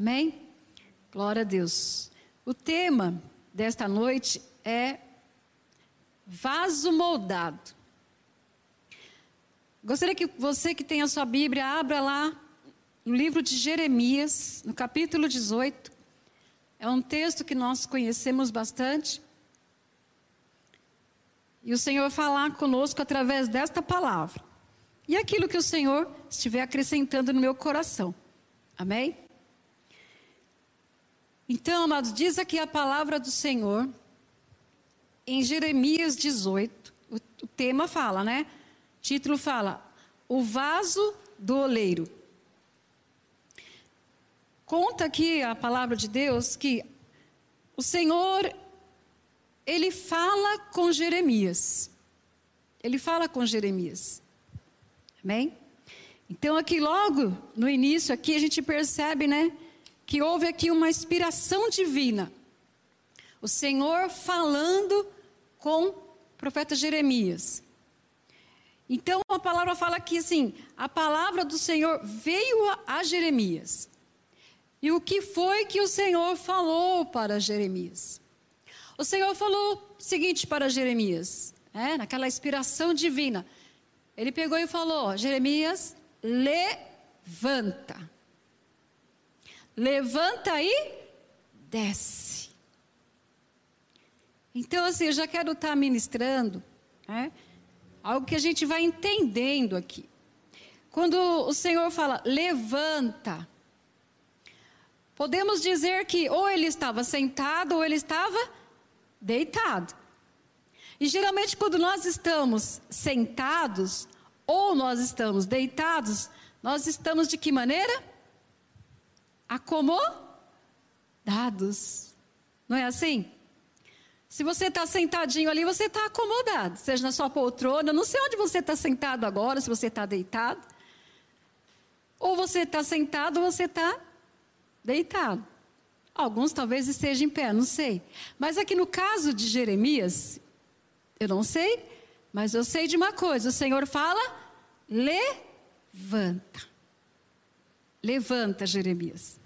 Amém? Glória a Deus. O tema desta noite é vaso moldado. Gostaria que você que tem a sua Bíblia abra lá no livro de Jeremias, no capítulo 18. É um texto que nós conhecemos bastante. E o Senhor falar conosco através desta palavra. E aquilo que o Senhor estiver acrescentando no meu coração. Amém? Então, amados, diz aqui a palavra do Senhor em Jeremias 18. O, o tema fala, né? O título fala: O vaso do oleiro. Conta aqui a palavra de Deus que o Senhor ele fala com Jeremias. Ele fala com Jeremias. Amém? Então aqui logo no início aqui a gente percebe, né, que houve aqui uma inspiração divina. O Senhor falando com o profeta Jeremias. Então a palavra fala aqui assim: a palavra do Senhor veio a, a Jeremias. E o que foi que o Senhor falou para Jeremias? O Senhor falou o seguinte para Jeremias, é, naquela inspiração divina. Ele pegou e falou: Jeremias, levanta. Levanta e desce. Então, assim, eu já quero estar ministrando, né, algo que a gente vai entendendo aqui. Quando o Senhor fala, levanta, podemos dizer que ou ele estava sentado ou ele estava deitado. E geralmente, quando nós estamos sentados ou nós estamos deitados, nós estamos de que maneira? Acomodados. Não é assim? Se você está sentadinho ali, você está acomodado, seja na sua poltrona, não sei onde você está sentado agora, se você está deitado. Ou você está sentado ou você está deitado. Alguns talvez estejam em pé, não sei. Mas aqui no caso de Jeremias, eu não sei, mas eu sei de uma coisa: o Senhor fala, levanta. Levanta, Jeremias.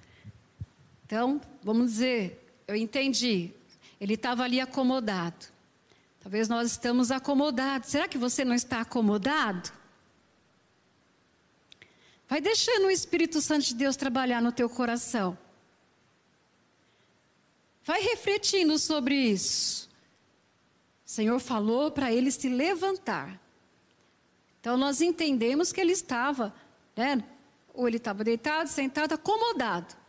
Então, vamos dizer, eu entendi. Ele estava ali acomodado. Talvez nós estamos acomodados. Será que você não está acomodado? Vai deixando o Espírito Santo de Deus trabalhar no teu coração. Vai refletindo sobre isso. O Senhor falou para ele se levantar. Então nós entendemos que ele estava, né? Ou ele estava deitado, sentado, acomodado.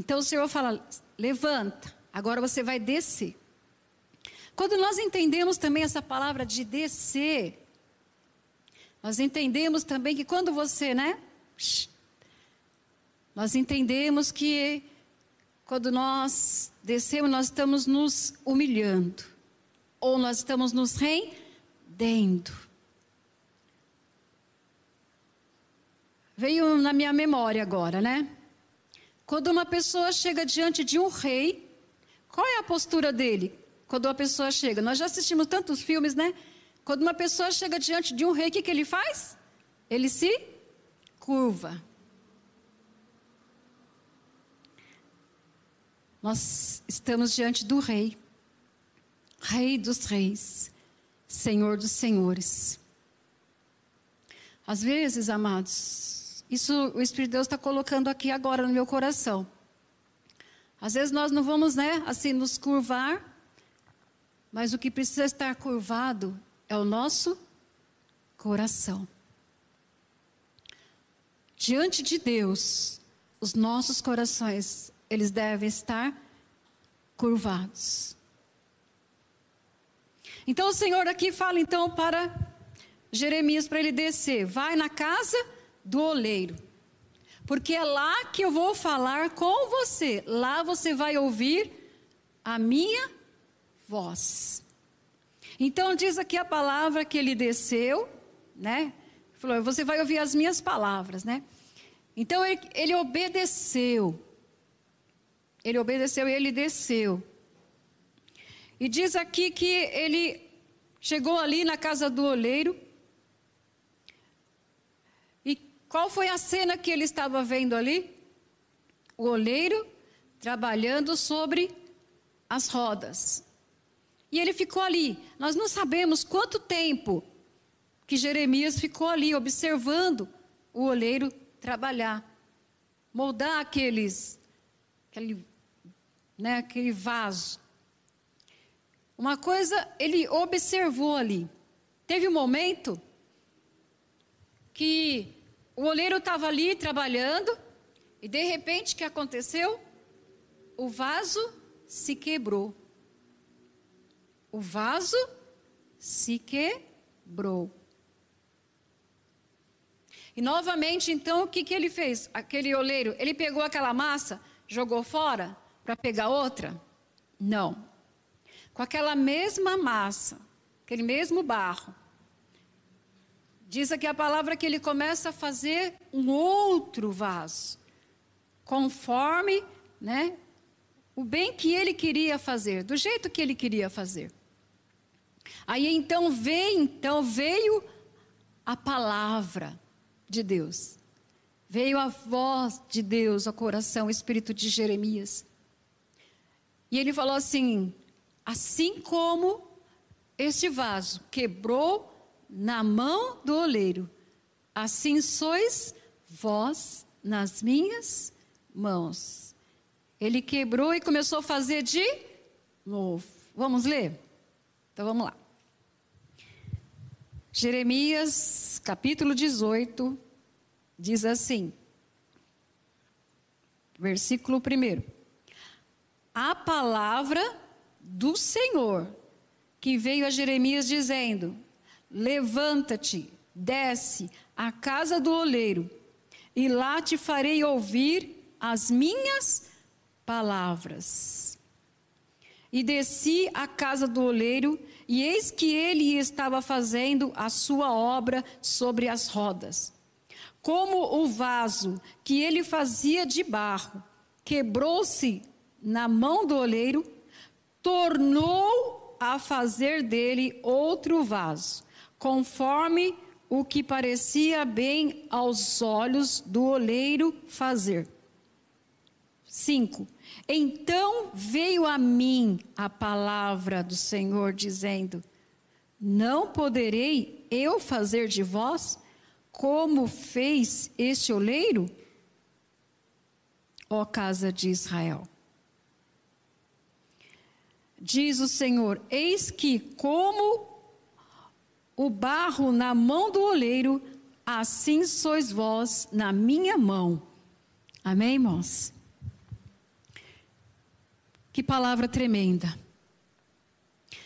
Então o Senhor fala: levanta, agora você vai descer. Quando nós entendemos também essa palavra de descer, nós entendemos também que quando você, né? Nós entendemos que quando nós descemos, nós estamos nos humilhando, ou nós estamos nos rendendo. Veio na minha memória agora, né? Quando uma pessoa chega diante de um rei, qual é a postura dele? Quando uma pessoa chega, nós já assistimos tantos filmes, né? Quando uma pessoa chega diante de um rei, o que, que ele faz? Ele se curva. Nós estamos diante do Rei, Rei dos Reis, Senhor dos Senhores. Às vezes, amados, isso o Espírito de Deus está colocando aqui agora no meu coração. Às vezes nós não vamos, né, assim, nos curvar, mas o que precisa estar curvado é o nosso coração. Diante de Deus, os nossos corações eles devem estar curvados. Então o Senhor aqui fala então para Jeremias para ele descer, vai na casa do oleiro. Porque é lá que eu vou falar com você. Lá você vai ouvir a minha voz. Então diz aqui a palavra que ele desceu, né? Falou, você vai ouvir as minhas palavras, né? Então ele, ele obedeceu. Ele obedeceu e ele desceu. E diz aqui que ele chegou ali na casa do oleiro. E qual foi a cena que ele estava vendo ali? o oleiro trabalhando sobre as rodas. E ele ficou ali. Nós não sabemos quanto tempo que Jeremias ficou ali observando o oleiro trabalhar, moldar aqueles, aquele, né, aquele vaso. Uma coisa ele observou ali. Teve um momento que o oleiro estava ali trabalhando e de repente o que aconteceu? O vaso se quebrou. O vaso se quebrou. E novamente, então, o que, que ele fez? Aquele oleiro, ele pegou aquela massa, jogou fora para pegar outra? Não. Com aquela mesma massa, aquele mesmo barro, diz aqui a palavra que ele começa a fazer um outro vaso, conforme, né, o bem que ele queria fazer, do jeito que ele queria fazer. Aí então veio, então veio a palavra de Deus. Veio a voz de Deus ao coração, o espírito de Jeremias. E ele falou assim: assim como este vaso quebrou na mão do oleiro, assim sois vós nas minhas mãos. Ele quebrou e começou a fazer de novo. Vamos ler? Então vamos lá. Jeremias, capítulo 18, diz assim, versículo 1. A palavra do Senhor que veio a Jeremias dizendo: Levanta-te, desce à casa do oleiro, e lá te farei ouvir as minhas palavras. E desci à casa do oleiro, e eis que ele estava fazendo a sua obra sobre as rodas. Como o vaso que ele fazia de barro quebrou-se na mão do oleiro, tornou a fazer dele outro vaso, conforme o que parecia bem aos olhos do oleiro fazer. 5. Então veio a mim a palavra do Senhor, dizendo: Não poderei eu fazer de vós como fez este oleiro? Ó casa de Israel. Diz o Senhor: Eis que, como o barro na mão do oleiro, assim sois vós na minha mão. Amém, irmãos? Que palavra tremenda.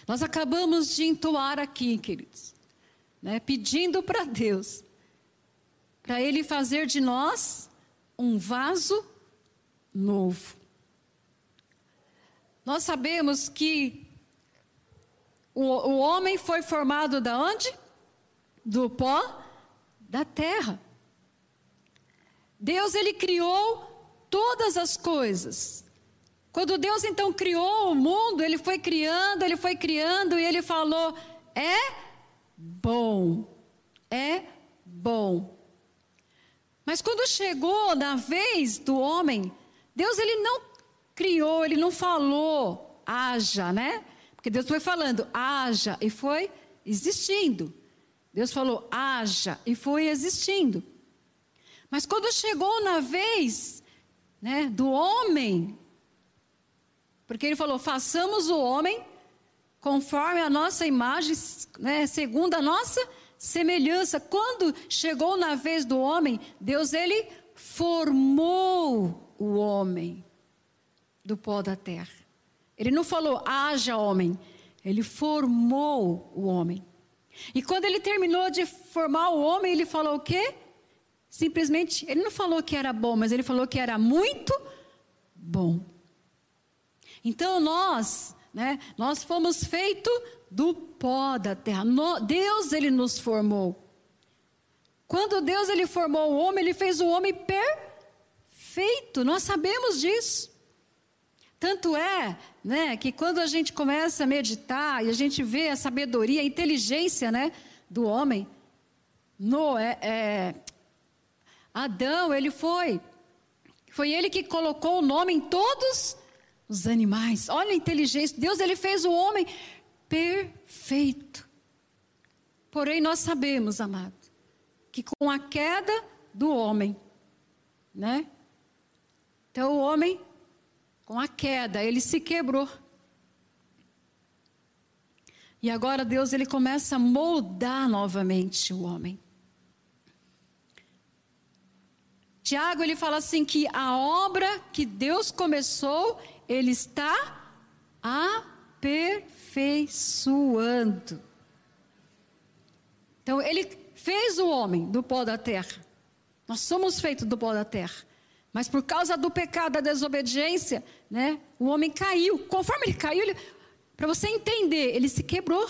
Nós acabamos de entoar aqui, queridos, né, pedindo para Deus, para Ele fazer de nós um vaso novo. Nós sabemos que o, o homem foi formado da onde? Do pó da terra. Deus ele criou todas as coisas quando Deus então criou o mundo, ele foi criando, ele foi criando e ele falou: é bom, é bom. Mas quando chegou na vez do homem, Deus ele não criou, ele não falou, haja, né? Porque Deus foi falando, haja, e foi existindo. Deus falou, haja, e foi existindo. Mas quando chegou na vez né, do homem, porque ele falou: façamos o homem conforme a nossa imagem, né, segundo a nossa semelhança. Quando chegou na vez do homem, Deus ele formou o homem do pó da terra. Ele não falou haja homem, ele formou o homem. E quando ele terminou de formar o homem, ele falou o quê? Simplesmente, ele não falou que era bom, mas ele falou que era muito bom. Então nós, né, nós fomos feitos do pó da terra. No, Deus ele nos formou. Quando Deus ele formou o homem, ele fez o homem perfeito. Nós sabemos disso. Tanto é, né, que quando a gente começa a meditar e a gente vê a sabedoria, a inteligência, né, do homem, Noé, é, Adão, ele foi Foi ele que colocou o nome em todos os animais. Olha a inteligência. Deus ele fez o homem perfeito. Porém nós sabemos, amado, que com a queda do homem, né? Então o homem com a queda, ele se quebrou. E agora Deus ele começa a moldar novamente o homem. Tiago ele fala assim que a obra que Deus começou, ele está aperfeiçoando. Então ele fez o homem do pó da terra. Nós somos feitos do pó da terra. Mas por causa do pecado, da desobediência, né, o homem caiu. Conforme ele caiu, para você entender, ele se quebrou.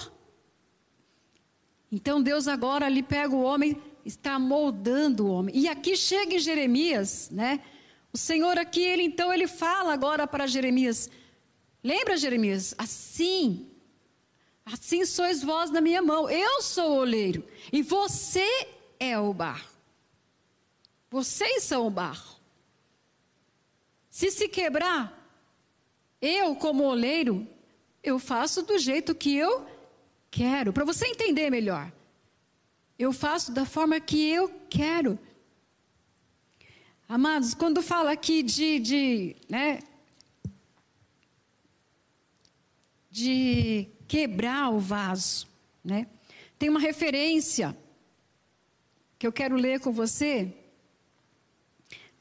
Então Deus agora ali pega o homem, está moldando o homem. E aqui chega em Jeremias, né? O Senhor aqui, ele então ele fala agora para Jeremias: Lembra, Jeremias? Assim, assim sois vós na minha mão. Eu sou o oleiro e você é o barro. Vocês são o barro. Se se quebrar, eu como oleiro, eu faço do jeito que eu quero, para você entender melhor. Eu faço da forma que eu quero. Amados, quando fala aqui de, de, né, de quebrar o vaso, né, tem uma referência que eu quero ler com você.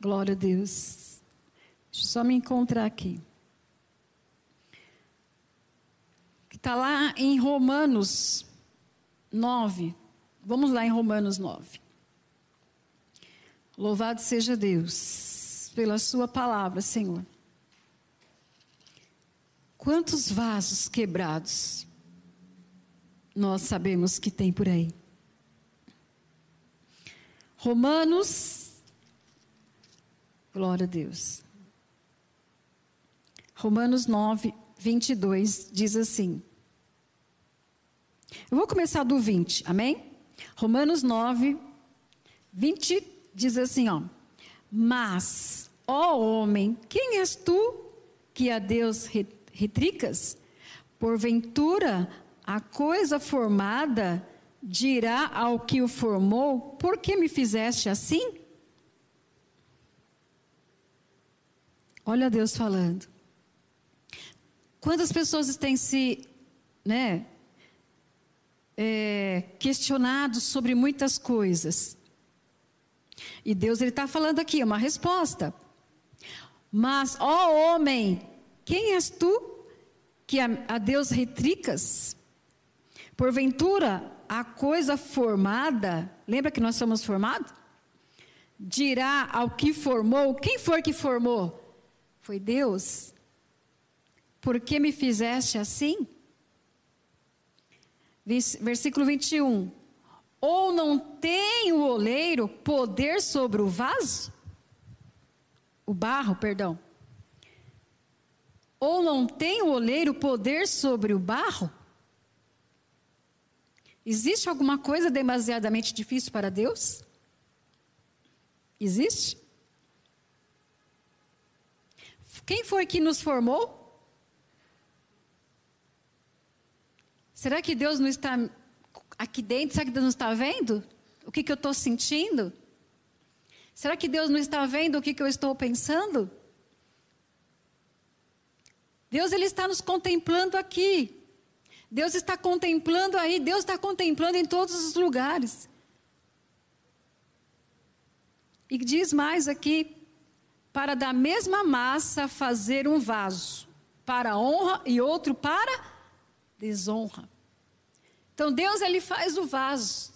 Glória a Deus. Deixa eu só me encontrar aqui. Está lá em Romanos 9. Vamos lá em Romanos 9. Louvado seja Deus pela Sua palavra, Senhor. Quantos vasos quebrados nós sabemos que tem por aí? Romanos, glória a Deus. Romanos 9, 22 diz assim. Eu vou começar do 20, amém? Romanos 9, 20 diz assim, ó. Mas, ó homem, quem és tu que a Deus retricas? Porventura, a coisa formada dirá ao que o formou: Por que me fizeste assim? Olha Deus falando. Quantas pessoas têm se, né, é, questionados sobre muitas coisas. E Deus ele está falando aqui, uma resposta. Mas, ó homem, quem és tu que a, a Deus retricas? Porventura, a coisa formada, lembra que nós somos formados? Dirá ao que formou, quem foi que formou? Foi Deus. Por que me fizeste assim? Versículo 21. Ou não tem o oleiro poder sobre o vaso? O barro, perdão. Ou não tem o oleiro poder sobre o barro? Existe alguma coisa demasiadamente difícil para Deus? Existe? Quem foi que nos formou? Será que Deus não está aqui dentro? Será que Deus não está vendo o que, que eu estou sentindo? Será que Deus não está vendo o que, que eu estou pensando? Deus ele está nos contemplando aqui. Deus está contemplando aí, Deus está contemplando em todos os lugares. E diz mais aqui, para da mesma massa fazer um vaso, para honra e outro para desonra. Então Deus ele faz o vaso.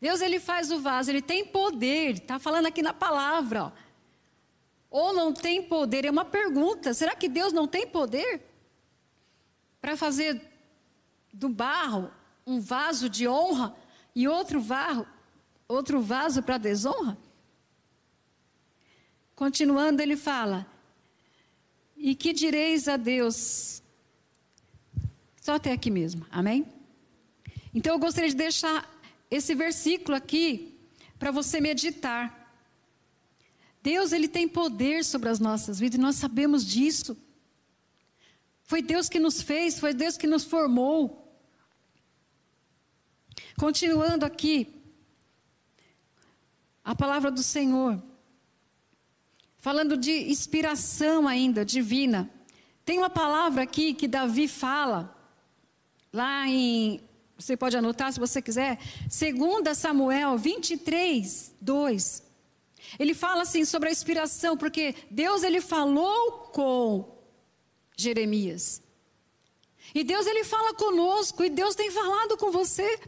Deus ele faz o vaso, ele tem poder, está falando aqui na palavra. Ó. Ou não tem poder? É uma pergunta. Será que Deus não tem poder para fazer do barro um vaso de honra e outro vaso, outro vaso para desonra? Continuando, ele fala: E que direis a Deus? Só até aqui mesmo, amém? Então eu gostaria de deixar esse versículo aqui para você meditar. Deus ele tem poder sobre as nossas vidas e nós sabemos disso. Foi Deus que nos fez, foi Deus que nos formou. Continuando aqui, a palavra do Senhor, falando de inspiração ainda divina. Tem uma palavra aqui que Davi fala, lá em, você pode anotar se você quiser, 2 Samuel 23, 2. Ele fala assim sobre a inspiração, porque Deus ele falou com Jeremias. E Deus ele fala conosco, e Deus tem falado com você.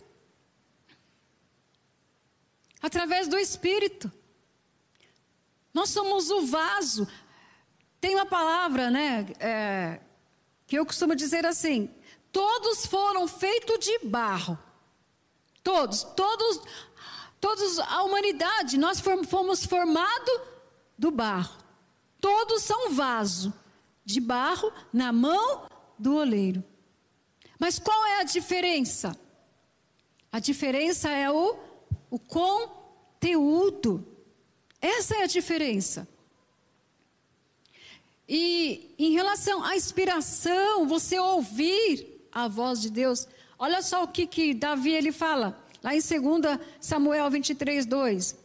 Através do Espírito. Nós somos o vaso. Tem uma palavra, né, é, que eu costumo dizer assim: todos foram feitos de barro. Todos, todos, todos, a humanidade, nós fomos formados do barro. Todos são vaso de barro na mão do oleiro. Mas qual é a diferença? A diferença é o, o conteúdo. Essa é a diferença. E em relação à inspiração, você ouvir a voz de Deus, olha só o que, que Davi ele fala, lá em 2 Samuel 23, 2.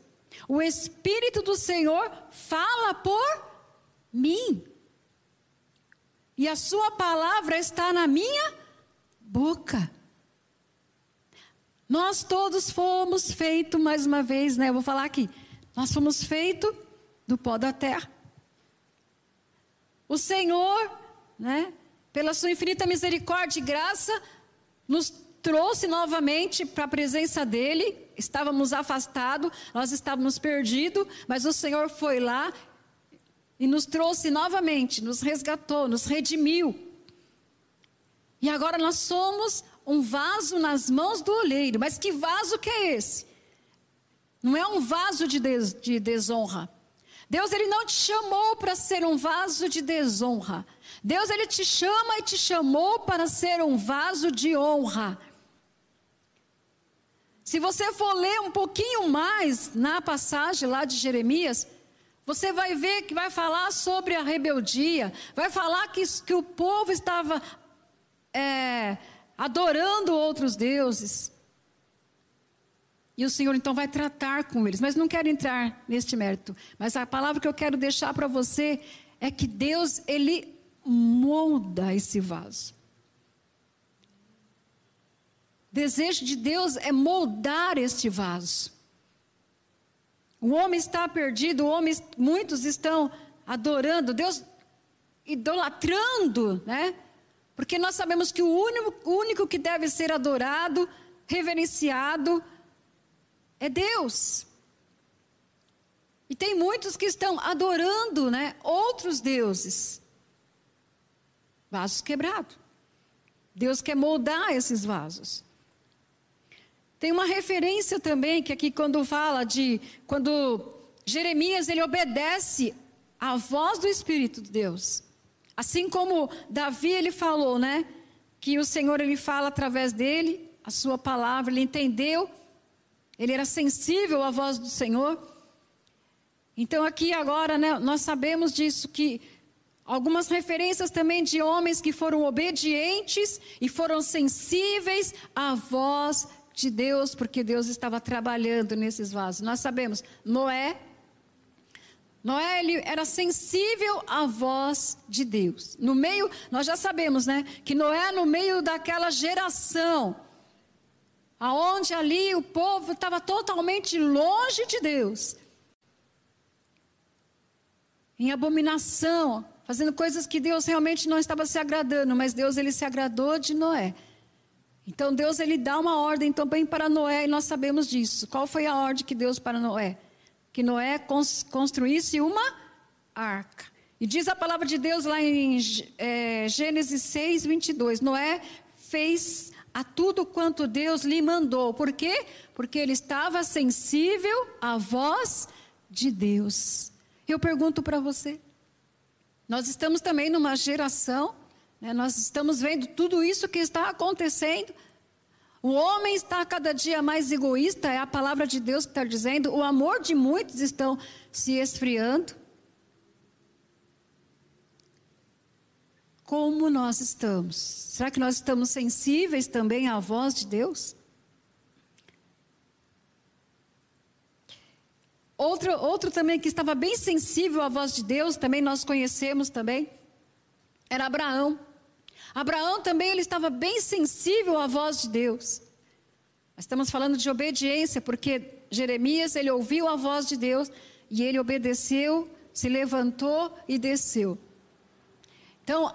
O Espírito do Senhor fala por mim. E a sua palavra está na minha boca. Nós todos fomos feitos, mais uma vez, né? Eu vou falar aqui. Nós fomos feitos do pó da terra. O Senhor, né, pela sua infinita misericórdia e graça, nos trouxe novamente para a presença dele. Estávamos afastados, nós estávamos perdidos, mas o Senhor foi lá e nos trouxe novamente, nos resgatou, nos redimiu. E agora nós somos um vaso nas mãos do olheiro. Mas que vaso que é esse? Não é um vaso de, des, de desonra. Deus ele não te chamou para ser um vaso de desonra. Deus ele te chama e te chamou para ser um vaso de honra. Se você for ler um pouquinho mais na passagem lá de Jeremias, você vai ver que vai falar sobre a rebeldia, vai falar que, que o povo estava é, adorando outros deuses. E o Senhor então vai tratar com eles. Mas não quero entrar neste mérito. Mas a palavra que eu quero deixar para você é que Deus, Ele molda esse vaso. Desejo de Deus é moldar este vaso. O homem está perdido, homens, muitos estão adorando, Deus idolatrando, né? Porque nós sabemos que o único, o único que deve ser adorado, reverenciado, é Deus. E tem muitos que estão adorando, né, outros deuses. Vasos quebrados. Deus quer moldar esses vasos. Tem uma referência também que aqui quando fala de quando Jeremias ele obedece à voz do Espírito de Deus. Assim como Davi ele falou, né, que o Senhor ele fala através dele, a sua palavra, ele entendeu ele era sensível à voz do Senhor. Então, aqui agora, né, nós sabemos disso, que algumas referências também de homens que foram obedientes e foram sensíveis à voz de Deus, porque Deus estava trabalhando nesses vasos. Nós sabemos, Noé, Noé ele era sensível à voz de Deus. No meio, nós já sabemos, né, que Noé no meio daquela geração aonde ali o povo estava totalmente longe de Deus, em abominação, fazendo coisas que Deus realmente não estava se agradando, mas Deus ele se agradou de Noé. Então Deus ele dá uma ordem também para Noé e nós sabemos disso. Qual foi a ordem que Deus para Noé? Que Noé construísse uma arca. E diz a palavra de Deus lá em é, Gênesis 6, 22. Noé fez a tudo quanto Deus lhe mandou. Por quê? Porque ele estava sensível à voz de Deus. Eu pergunto para você. Nós estamos também numa geração, né, nós estamos vendo tudo isso que está acontecendo. O homem está cada dia mais egoísta, é a palavra de Deus que está dizendo. O amor de muitos estão se esfriando. Como nós estamos? Será que nós estamos sensíveis também à voz de Deus? Outro, outro também que estava bem sensível à voz de Deus, também nós conhecemos também, era Abraão. Abraão também ele estava bem sensível à voz de Deus. estamos falando de obediência, porque Jeremias ele ouviu a voz de Deus e ele obedeceu, se levantou e desceu. Então,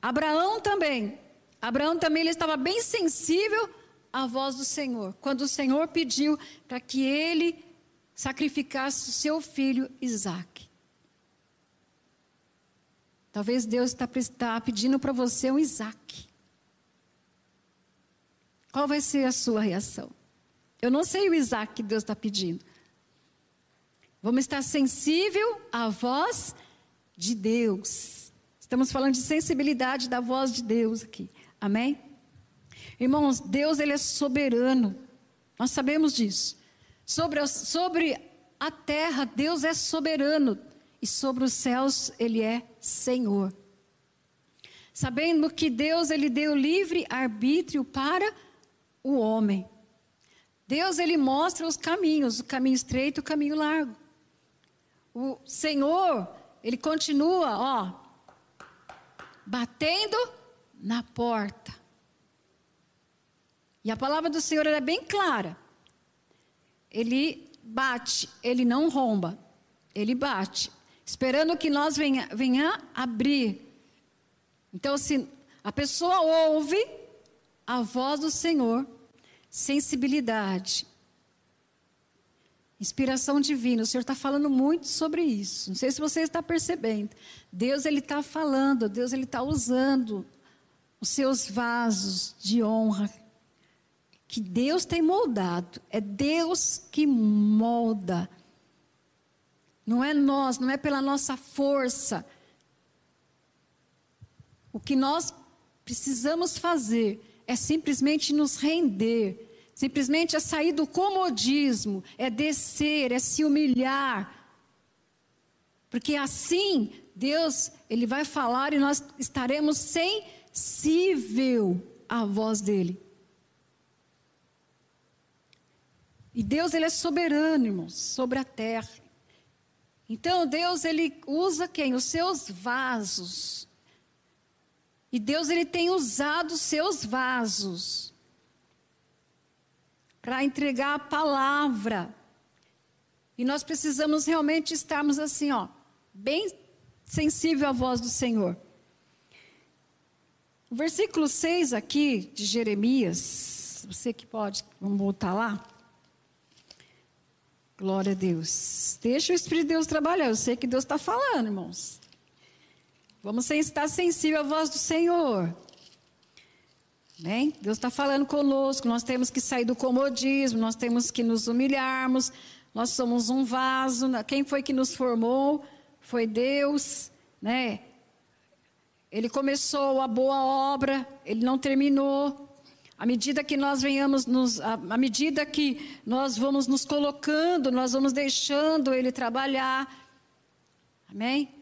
Abraão também, Abraão também ele estava bem sensível à voz do Senhor. Quando o Senhor pediu para que ele sacrificasse o seu filho Isaac. Talvez Deus está, pedindo para você um Isaac. Qual vai ser a sua reação? Eu não sei o Isaac que Deus está pedindo. Vamos estar sensível à voz de Deus. Estamos falando de sensibilidade da voz de Deus aqui. Amém? Irmãos, Deus ele é soberano. Nós sabemos disso. Sobre, a, sobre a terra, Deus é soberano. E sobre os céus, Ele é Senhor. Sabendo que Deus, Ele deu livre arbítrio para o homem. Deus, Ele mostra os caminhos, o caminho estreito o caminho largo. O Senhor, Ele continua, ó, batendo na porta. E a palavra do Senhor é bem clara. Ele bate, ele não romba, ele bate, esperando que nós venha, venha abrir. Então, se a pessoa ouve a voz do Senhor, sensibilidade, inspiração divina. O Senhor está falando muito sobre isso. Não sei se você está percebendo. Deus ele está falando, Deus ele está usando os seus vasos de honra que Deus tem moldado. É Deus que molda. Não é nós, não é pela nossa força. O que nós precisamos fazer é simplesmente nos render, simplesmente é sair do comodismo, é descer, é se humilhar. Porque assim Deus, ele vai falar e nós estaremos sensível à voz dele. E Deus ele é soberano, irmãos, sobre a terra. Então Deus ele usa quem? Os seus vasos. E Deus ele tem usado os seus vasos para entregar a palavra. E nós precisamos realmente estarmos assim, ó, bem sensível à voz do Senhor. O versículo 6 aqui de Jeremias, você que pode, vamos voltar lá. Glória a Deus. Deixa o Espírito de Deus trabalhar. Eu sei que Deus está falando, irmãos. Vamos estar sensível à voz do Senhor. Bem, Deus está falando conosco. Nós temos que sair do comodismo, nós temos que nos humilharmos. Nós somos um vaso. Quem foi que nos formou? Foi Deus, né? Ele começou a boa obra, ele não terminou. À medida que nós venhamos nos, à medida que nós vamos nos colocando, nós vamos deixando Ele trabalhar. Amém?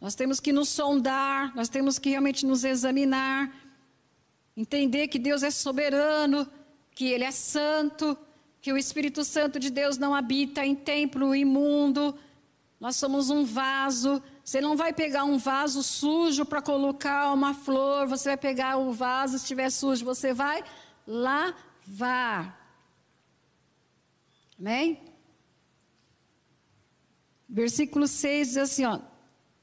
Nós temos que nos sondar, nós temos que realmente nos examinar, entender que Deus é soberano, que Ele é santo, que o Espírito Santo de Deus não habita em templo imundo. Nós somos um vaso você não vai pegar um vaso sujo para colocar uma flor, você vai pegar o vaso, se estiver sujo, você vai lavar. Amém? Versículo 6 diz assim: ó,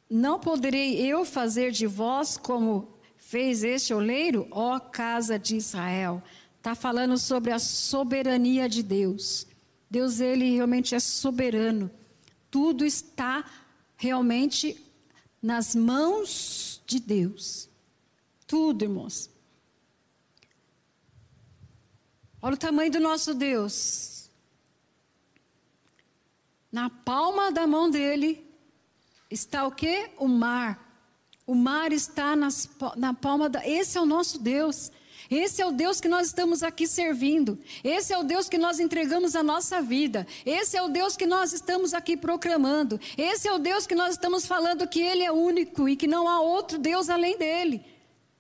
Não poderei eu fazer de vós como fez este oleiro, ó casa de Israel. Está falando sobre a soberania de Deus. Deus, ele realmente é soberano. Tudo está realmente nas mãos de Deus. Tudo, irmãos. Olha o tamanho do nosso Deus. Na palma da mão dele está o que? O mar. O mar está nas, na palma da. Esse é o nosso Deus. Esse é o Deus que nós estamos aqui servindo. Esse é o Deus que nós entregamos a nossa vida. Esse é o Deus que nós estamos aqui proclamando. Esse é o Deus que nós estamos falando que Ele é único e que não há outro Deus além dele.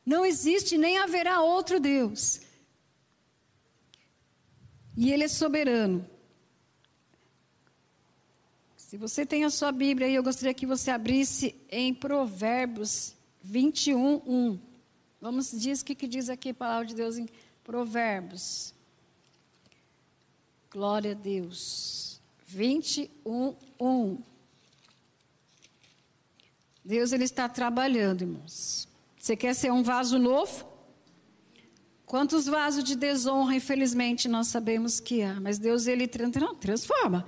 Não existe nem haverá outro Deus. E Ele é soberano. Se você tem a sua Bíblia aí, eu gostaria que você abrisse em Provérbios 21, 1. Vamos dizer o que, que diz aqui a palavra de Deus em Provérbios. Glória a Deus. 21, 1. Deus ele está trabalhando, irmãos. Você quer ser um vaso novo? Quantos vasos de desonra, infelizmente, nós sabemos que há, mas Deus ele transforma.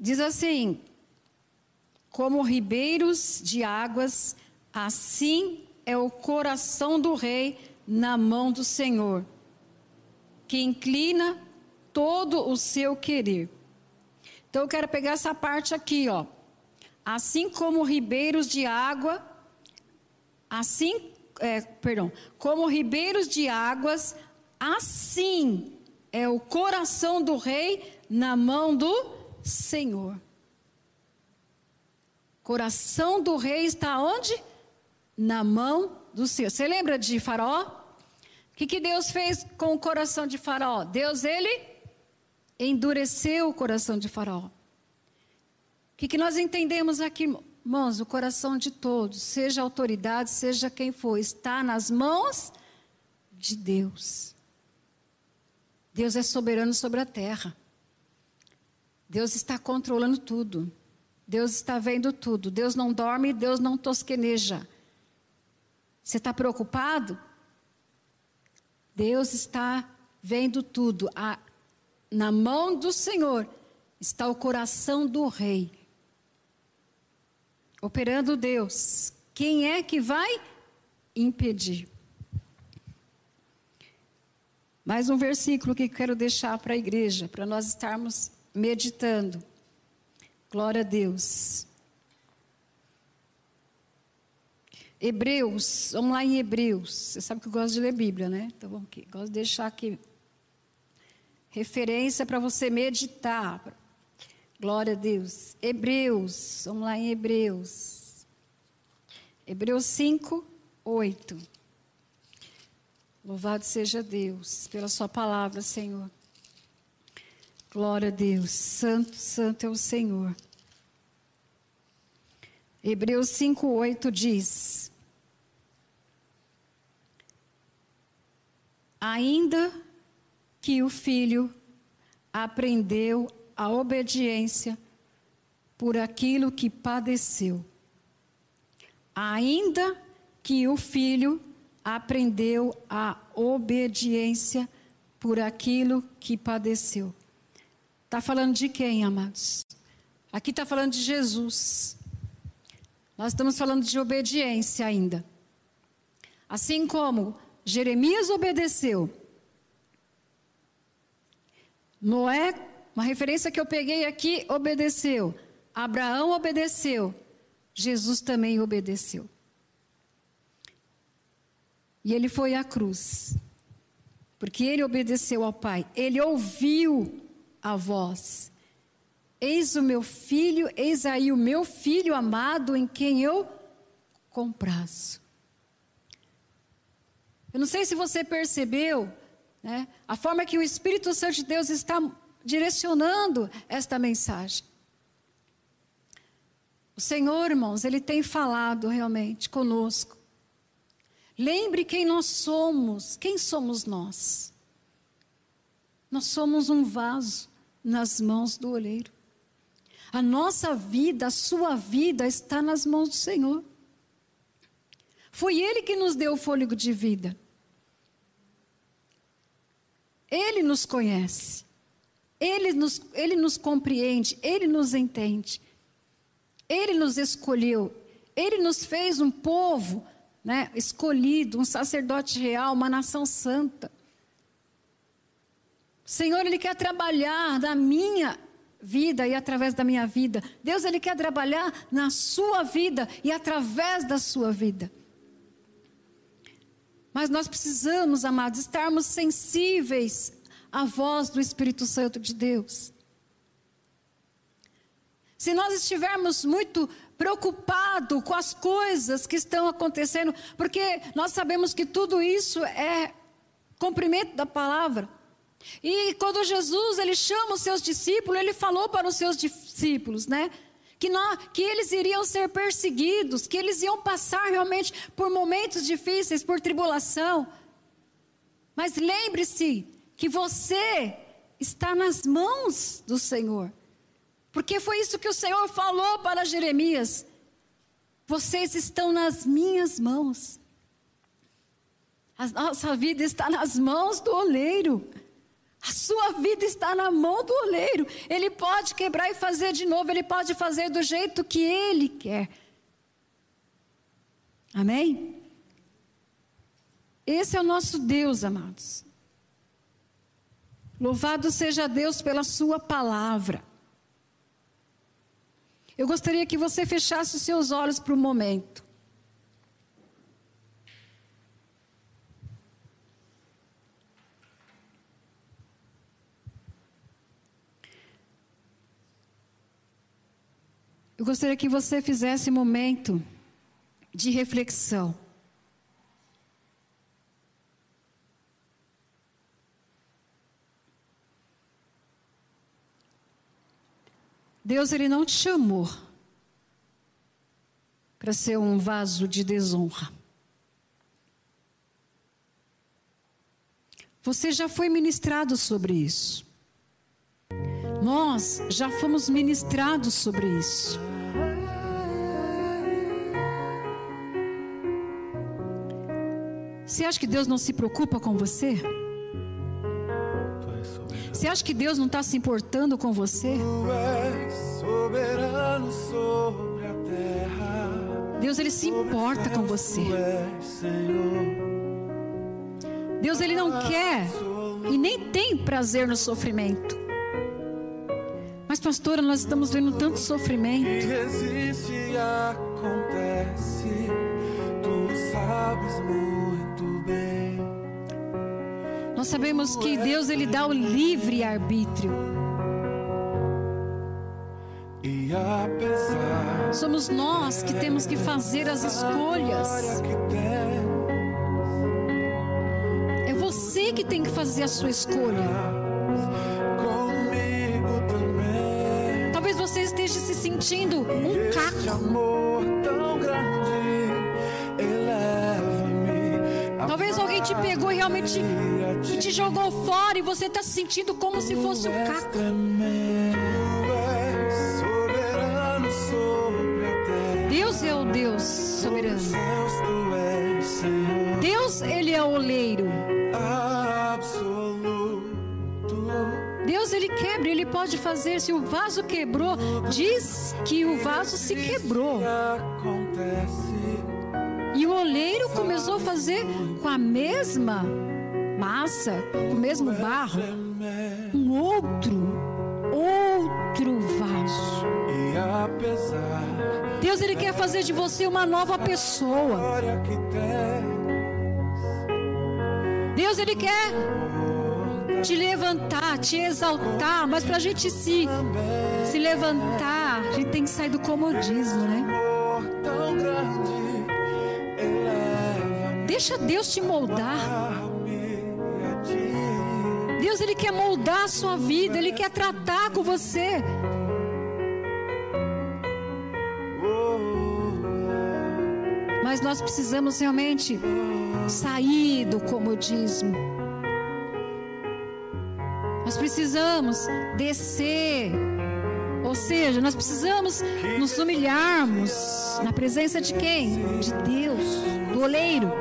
Diz assim: como ribeiros de águas Assim é o coração do rei na mão do Senhor, que inclina todo o seu querer. Então eu quero pegar essa parte aqui, ó. Assim como ribeiros de água, assim, é, perdão, como ribeiros de águas, assim é o coração do rei na mão do Senhor. Coração do rei está onde? Na mão do Senhor. Você lembra de Faraó? O que, que Deus fez com o coração de Faraó? Deus, ele endureceu o coração de Faraó. O que, que nós entendemos aqui, irmãos? O coração de todos, seja autoridade, seja quem for, está nas mãos de Deus. Deus é soberano sobre a terra. Deus está controlando tudo. Deus está vendo tudo. Deus não dorme, Deus não tosqueneja. Você está preocupado? Deus está vendo tudo. A, na mão do Senhor está o coração do rei. Operando Deus. Quem é que vai impedir? Mais um versículo que quero deixar para a igreja, para nós estarmos meditando. Glória a Deus. Hebreus, vamos lá em Hebreus. Você sabe que eu gosto de ler Bíblia, né? Então vamos aqui. Gosto de deixar aqui referência para você meditar. Glória a Deus. Hebreus, vamos lá em Hebreus. Hebreus 5, 8. Louvado seja Deus pela Sua palavra, Senhor. Glória a Deus. Santo, santo é o Senhor. Hebreus 5,8 diz: Ainda que o filho aprendeu a obediência por aquilo que padeceu. Ainda que o filho aprendeu a obediência por aquilo que padeceu. Está falando de quem, amados? Aqui está falando de Jesus. Nós estamos falando de obediência ainda. Assim como Jeremias obedeceu, Noé, uma referência que eu peguei aqui, obedeceu. Abraão obedeceu. Jesus também obedeceu. E ele foi à cruz. Porque ele obedeceu ao Pai. Ele ouviu a voz. Eis o meu filho, eis aí o meu filho amado em quem eu comprazo. Eu não sei se você percebeu né, a forma que o Espírito Santo de Deus está direcionando esta mensagem. O Senhor, irmãos, Ele tem falado realmente conosco. Lembre quem nós somos. Quem somos nós? Nós somos um vaso nas mãos do oleiro. A nossa vida, a sua vida está nas mãos do Senhor. Foi Ele que nos deu o fôlego de vida. Ele nos conhece. Ele nos, ele nos compreende. Ele nos entende. Ele nos escolheu. Ele nos fez um povo né, escolhido, um sacerdote real, uma nação santa. Senhor, Ele quer trabalhar na minha vida e através da minha vida. Deus ele quer trabalhar na sua vida e através da sua vida. Mas nós precisamos, amados, estarmos sensíveis à voz do Espírito Santo de Deus. Se nós estivermos muito preocupados com as coisas que estão acontecendo, porque nós sabemos que tudo isso é cumprimento da palavra. E quando Jesus ele chama os seus discípulos, ele falou para os seus discípulos, né? Que, nós, que eles iriam ser perseguidos, que eles iam passar realmente por momentos difíceis, por tribulação. Mas lembre-se que você está nas mãos do Senhor. Porque foi isso que o Senhor falou para Jeremias: vocês estão nas minhas mãos. A nossa vida está nas mãos do oleiro. A sua vida está na mão do oleiro. Ele pode quebrar e fazer de novo, ele pode fazer do jeito que ele quer. Amém? Esse é o nosso Deus, amados. Louvado seja Deus pela Sua palavra. Eu gostaria que você fechasse os seus olhos para o momento. Eu gostaria que você fizesse um momento de reflexão. Deus ele não te chamou para ser um vaso de desonra. Você já foi ministrado sobre isso. Nós já fomos ministrados sobre isso. Você acha que Deus não se preocupa com você? Você acha que Deus não está se importando com você? Deus ele se importa com você. Deus ele não quer e nem tem prazer no sofrimento. Mas pastora, nós estamos vendo tanto sofrimento. Que existe e acontece, tu sabes muito. Nós sabemos que Deus ele dá o livre arbítrio. E Somos nós que temos que fazer as escolhas. É você que tem que fazer a sua escolha. esteja se sentindo um caco. Talvez alguém te pegou e realmente e te jogou fora e você está se sentindo como se fosse um caco. Deus é o Deus soberano. Deus, Ele é o oleiro. Deus ele quebra, ele pode fazer. Se o vaso quebrou, diz que o vaso se quebrou. E o oleiro começou a fazer com a mesma massa, o mesmo barro, um outro, outro vaso. Deus ele quer fazer de você uma nova pessoa. Deus ele quer te levantar, te exaltar, mas para a gente se, se levantar, a gente tem que sair do comodismo, né? Deixa Deus te moldar. Deus ele quer moldar a sua vida, ele quer tratar com você. Mas nós precisamos realmente sair do comodismo. Nós precisamos descer. Ou seja, nós precisamos nos humilharmos na presença de quem? De Deus, do oleiro.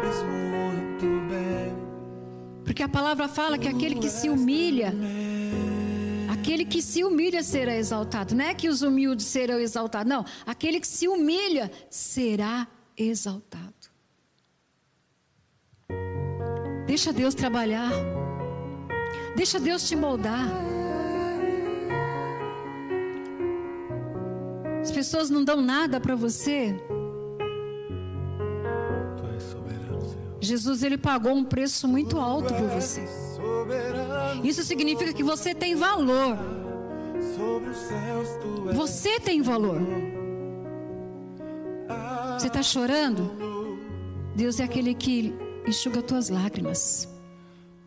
Porque a palavra fala que aquele que se humilha, aquele que se humilha será exaltado. Não é que os humildes serão exaltados, não. Aquele que se humilha será exaltado. Deixa Deus trabalhar. Deixa Deus te moldar. As pessoas não dão nada para você. Jesus ele pagou um preço muito alto por você. Isso significa que você tem valor. Você tem valor. Você está chorando? Deus é aquele que enxuga tuas lágrimas.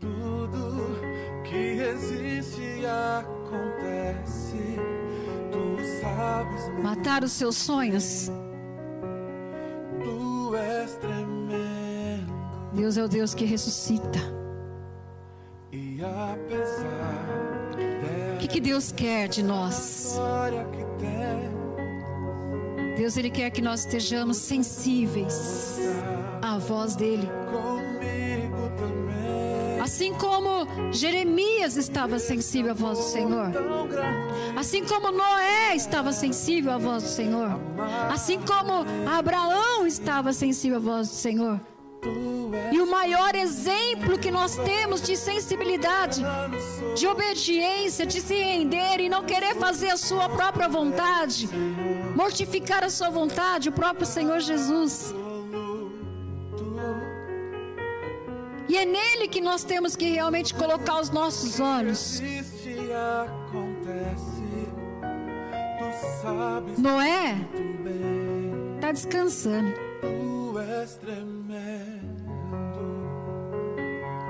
Tudo que existe acontece, tu sabes. Matar os seus sonhos. Deus é o Deus que ressuscita. E apesar O que, que Deus quer de nós? Deus ele quer que nós estejamos sensíveis à voz dele. Assim como Jeremias estava sensível à voz do Senhor. Assim como Noé estava sensível à voz do Senhor. Assim como Abraão estava sensível à voz do Senhor. E o maior exemplo que nós temos de sensibilidade, de obediência, de se render e não querer fazer a sua própria vontade, mortificar a sua vontade, o próprio Senhor Jesus. E é nele que nós temos que realmente colocar os nossos olhos. Noé está descansando. Tu és tremendo.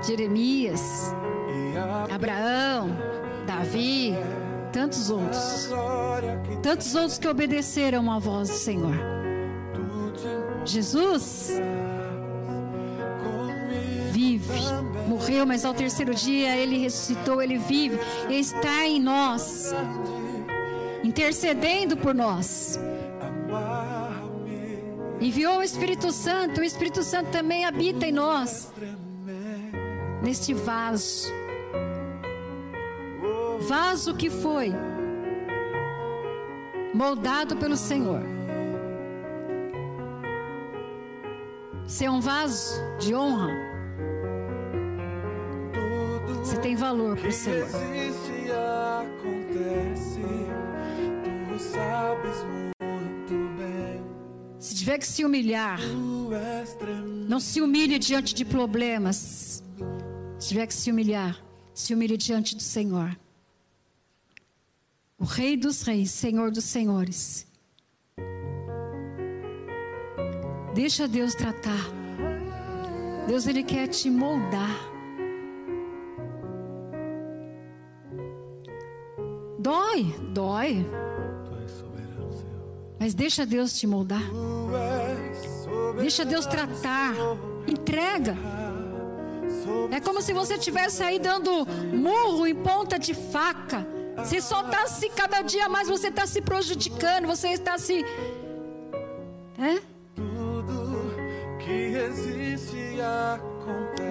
Jeremias, a Abraão, Davi, tantos outros. Tantos outros que obedeceram à voz do Senhor. Jesus vive, morreu, mas ao terceiro dia ele ressuscitou, ele vive e está em nós, intercedendo por nós. Enviou o Espírito Santo, o Espírito Santo também habita em nós, neste vaso. Vaso que foi moldado pelo Senhor. Ser um vaso de honra. Você tem valor para o Senhor. Tiver que se humilhar, não se humilhe diante de problemas. Se tiver que se humilhar, se humilhe diante do Senhor. O Rei dos Reis, Senhor dos Senhores. Deixa Deus tratar. Deus ele quer te moldar. Dói, dói, mas deixa Deus te moldar. Deixa Deus tratar. Entrega. É como se você estivesse aí dando murro em ponta de faca. Você só está se, cada dia mais você está se prejudicando, você está se. É?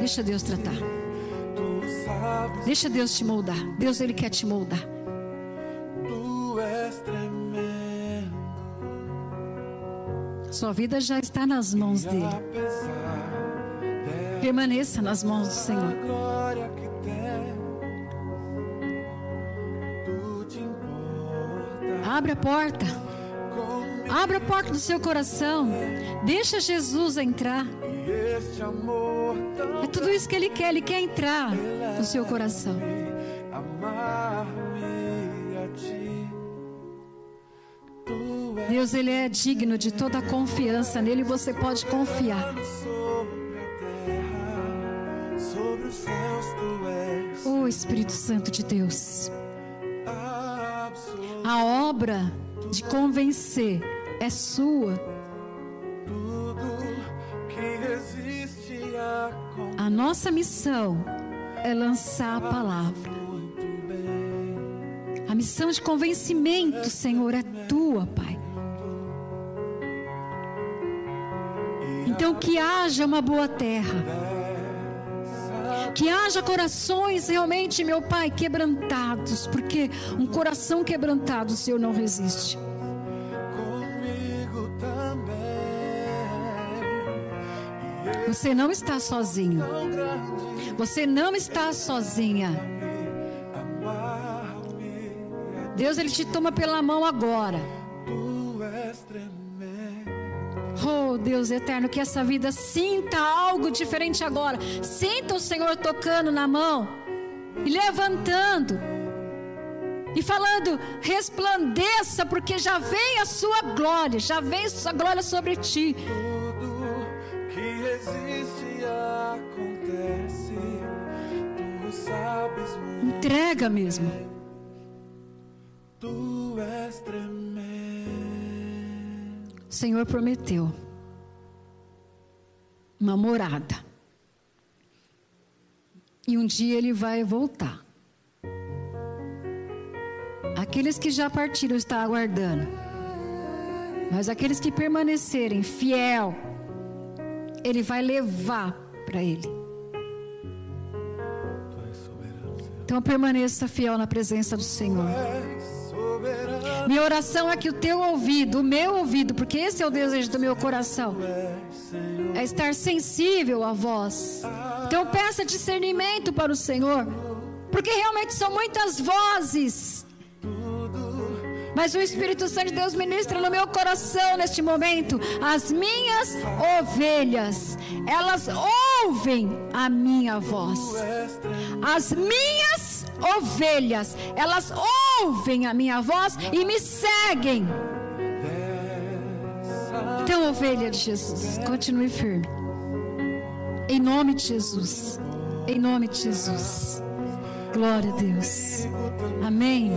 Deixa Deus tratar. Deixa Deus te moldar. Deus, Ele quer te moldar. Sua vida já está nas mãos dele. Permaneça nas mãos do Senhor. Abre a porta. Abre a porta do seu coração. Deixa Jesus entrar. É tudo isso que Ele quer. Ele quer entrar no seu coração. Deus, Ele é digno de toda a confiança. Nele você pode confiar. és Oh Espírito Santo de Deus. A obra de convencer é sua. A nossa missão é lançar a palavra. A missão de convencimento, Senhor, é tua, Pai. Então que haja uma boa terra. Que haja corações realmente, meu Pai, quebrantados, porque um coração quebrantado o Senhor não resiste. Você não está sozinho. Você não está sozinha. Deus ele te toma pela mão agora. Oh Oh, Deus eterno, que essa vida sinta algo diferente agora. Sinta o Senhor tocando na mão e levantando e falando: resplandeça, porque já vem a sua glória, já vem a sua glória sobre ti. Tudo que existe acontece, tu sabes muito. Entrega mesmo. Tu és tremendo. O Senhor prometeu uma morada. E um dia ele vai voltar. Aqueles que já partiram estão aguardando. Mas aqueles que permanecerem fiel, ele vai levar para ele. Então permaneça fiel na presença do Senhor. Minha oração é que o teu ouvido, o meu ouvido, porque esse é o desejo do meu coração, é estar sensível à voz. Então peça discernimento para o Senhor, porque realmente são muitas vozes. Mas o Espírito Santo de Deus ministra no meu coração neste momento. As minhas ovelhas, elas ouvem a minha voz. As minhas ovelhas, elas ouvem a minha voz e me seguem. Então, ovelha de Jesus, continue firme. Em nome de Jesus. Em nome de Jesus. Glória a Deus. Amém.